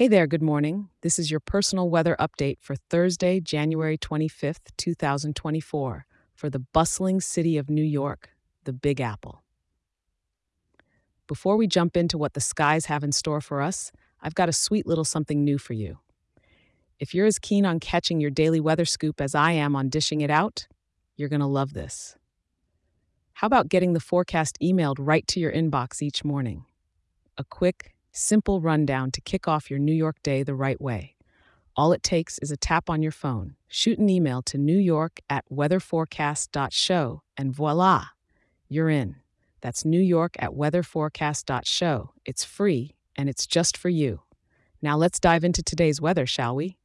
Hey there, good morning. This is your personal weather update for Thursday, January 25th, 2024, for the bustling city of New York, the Big Apple. Before we jump into what the skies have in store for us, I've got a sweet little something new for you. If you're as keen on catching your daily weather scoop as I am on dishing it out, you're going to love this. How about getting the forecast emailed right to your inbox each morning? A quick, simple rundown to kick off your New York day the right way. All it takes is a tap on your phone, shoot an email to New York at weatherforecast.show, and voila, you're in. That's New York at weatherforecast.show. It's free and it's just for you. Now let's dive into today's weather, shall we?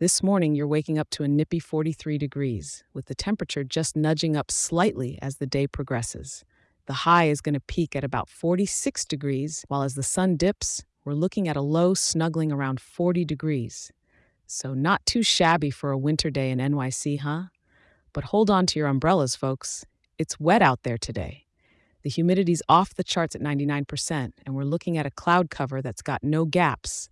This morning, you're waking up to a nippy 43 degrees, with the temperature just nudging up slightly as the day progresses. The high is going to peak at about 46 degrees, while as the sun dips, we're looking at a low snuggling around 40 degrees. So, not too shabby for a winter day in NYC, huh? But hold on to your umbrellas, folks. It's wet out there today. The humidity's off the charts at 99%, and we're looking at a cloud cover that's got no gaps.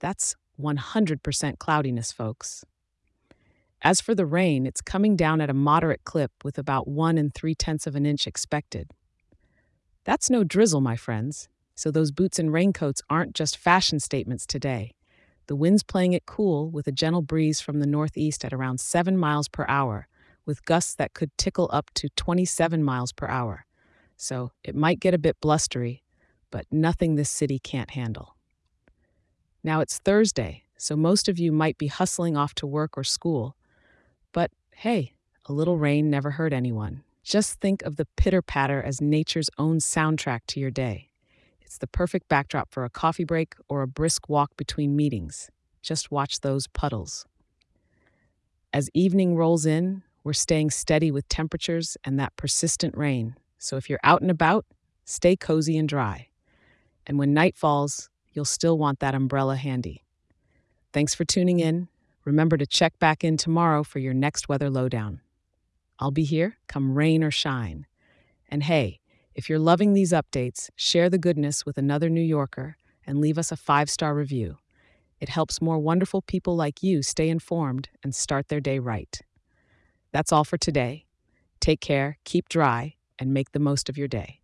That's 100% cloudiness, folks. As for the rain, it's coming down at a moderate clip with about one and three tenths of an inch expected. That's no drizzle, my friends, so those boots and raincoats aren't just fashion statements today. The wind's playing it cool with a gentle breeze from the northeast at around 7 miles per hour, with gusts that could tickle up to 27 miles per hour. So it might get a bit blustery, but nothing this city can't handle. Now it's Thursday, so most of you might be hustling off to work or school. But hey, a little rain never hurt anyone. Just think of the pitter patter as nature's own soundtrack to your day. It's the perfect backdrop for a coffee break or a brisk walk between meetings. Just watch those puddles. As evening rolls in, we're staying steady with temperatures and that persistent rain. So if you're out and about, stay cozy and dry. And when night falls, you'll still want that umbrella handy. Thanks for tuning in. Remember to check back in tomorrow for your next weather lowdown. I'll be here, come rain or shine. And hey, if you're loving these updates, share the goodness with another New Yorker and leave us a five star review. It helps more wonderful people like you stay informed and start their day right. That's all for today. Take care, keep dry, and make the most of your day.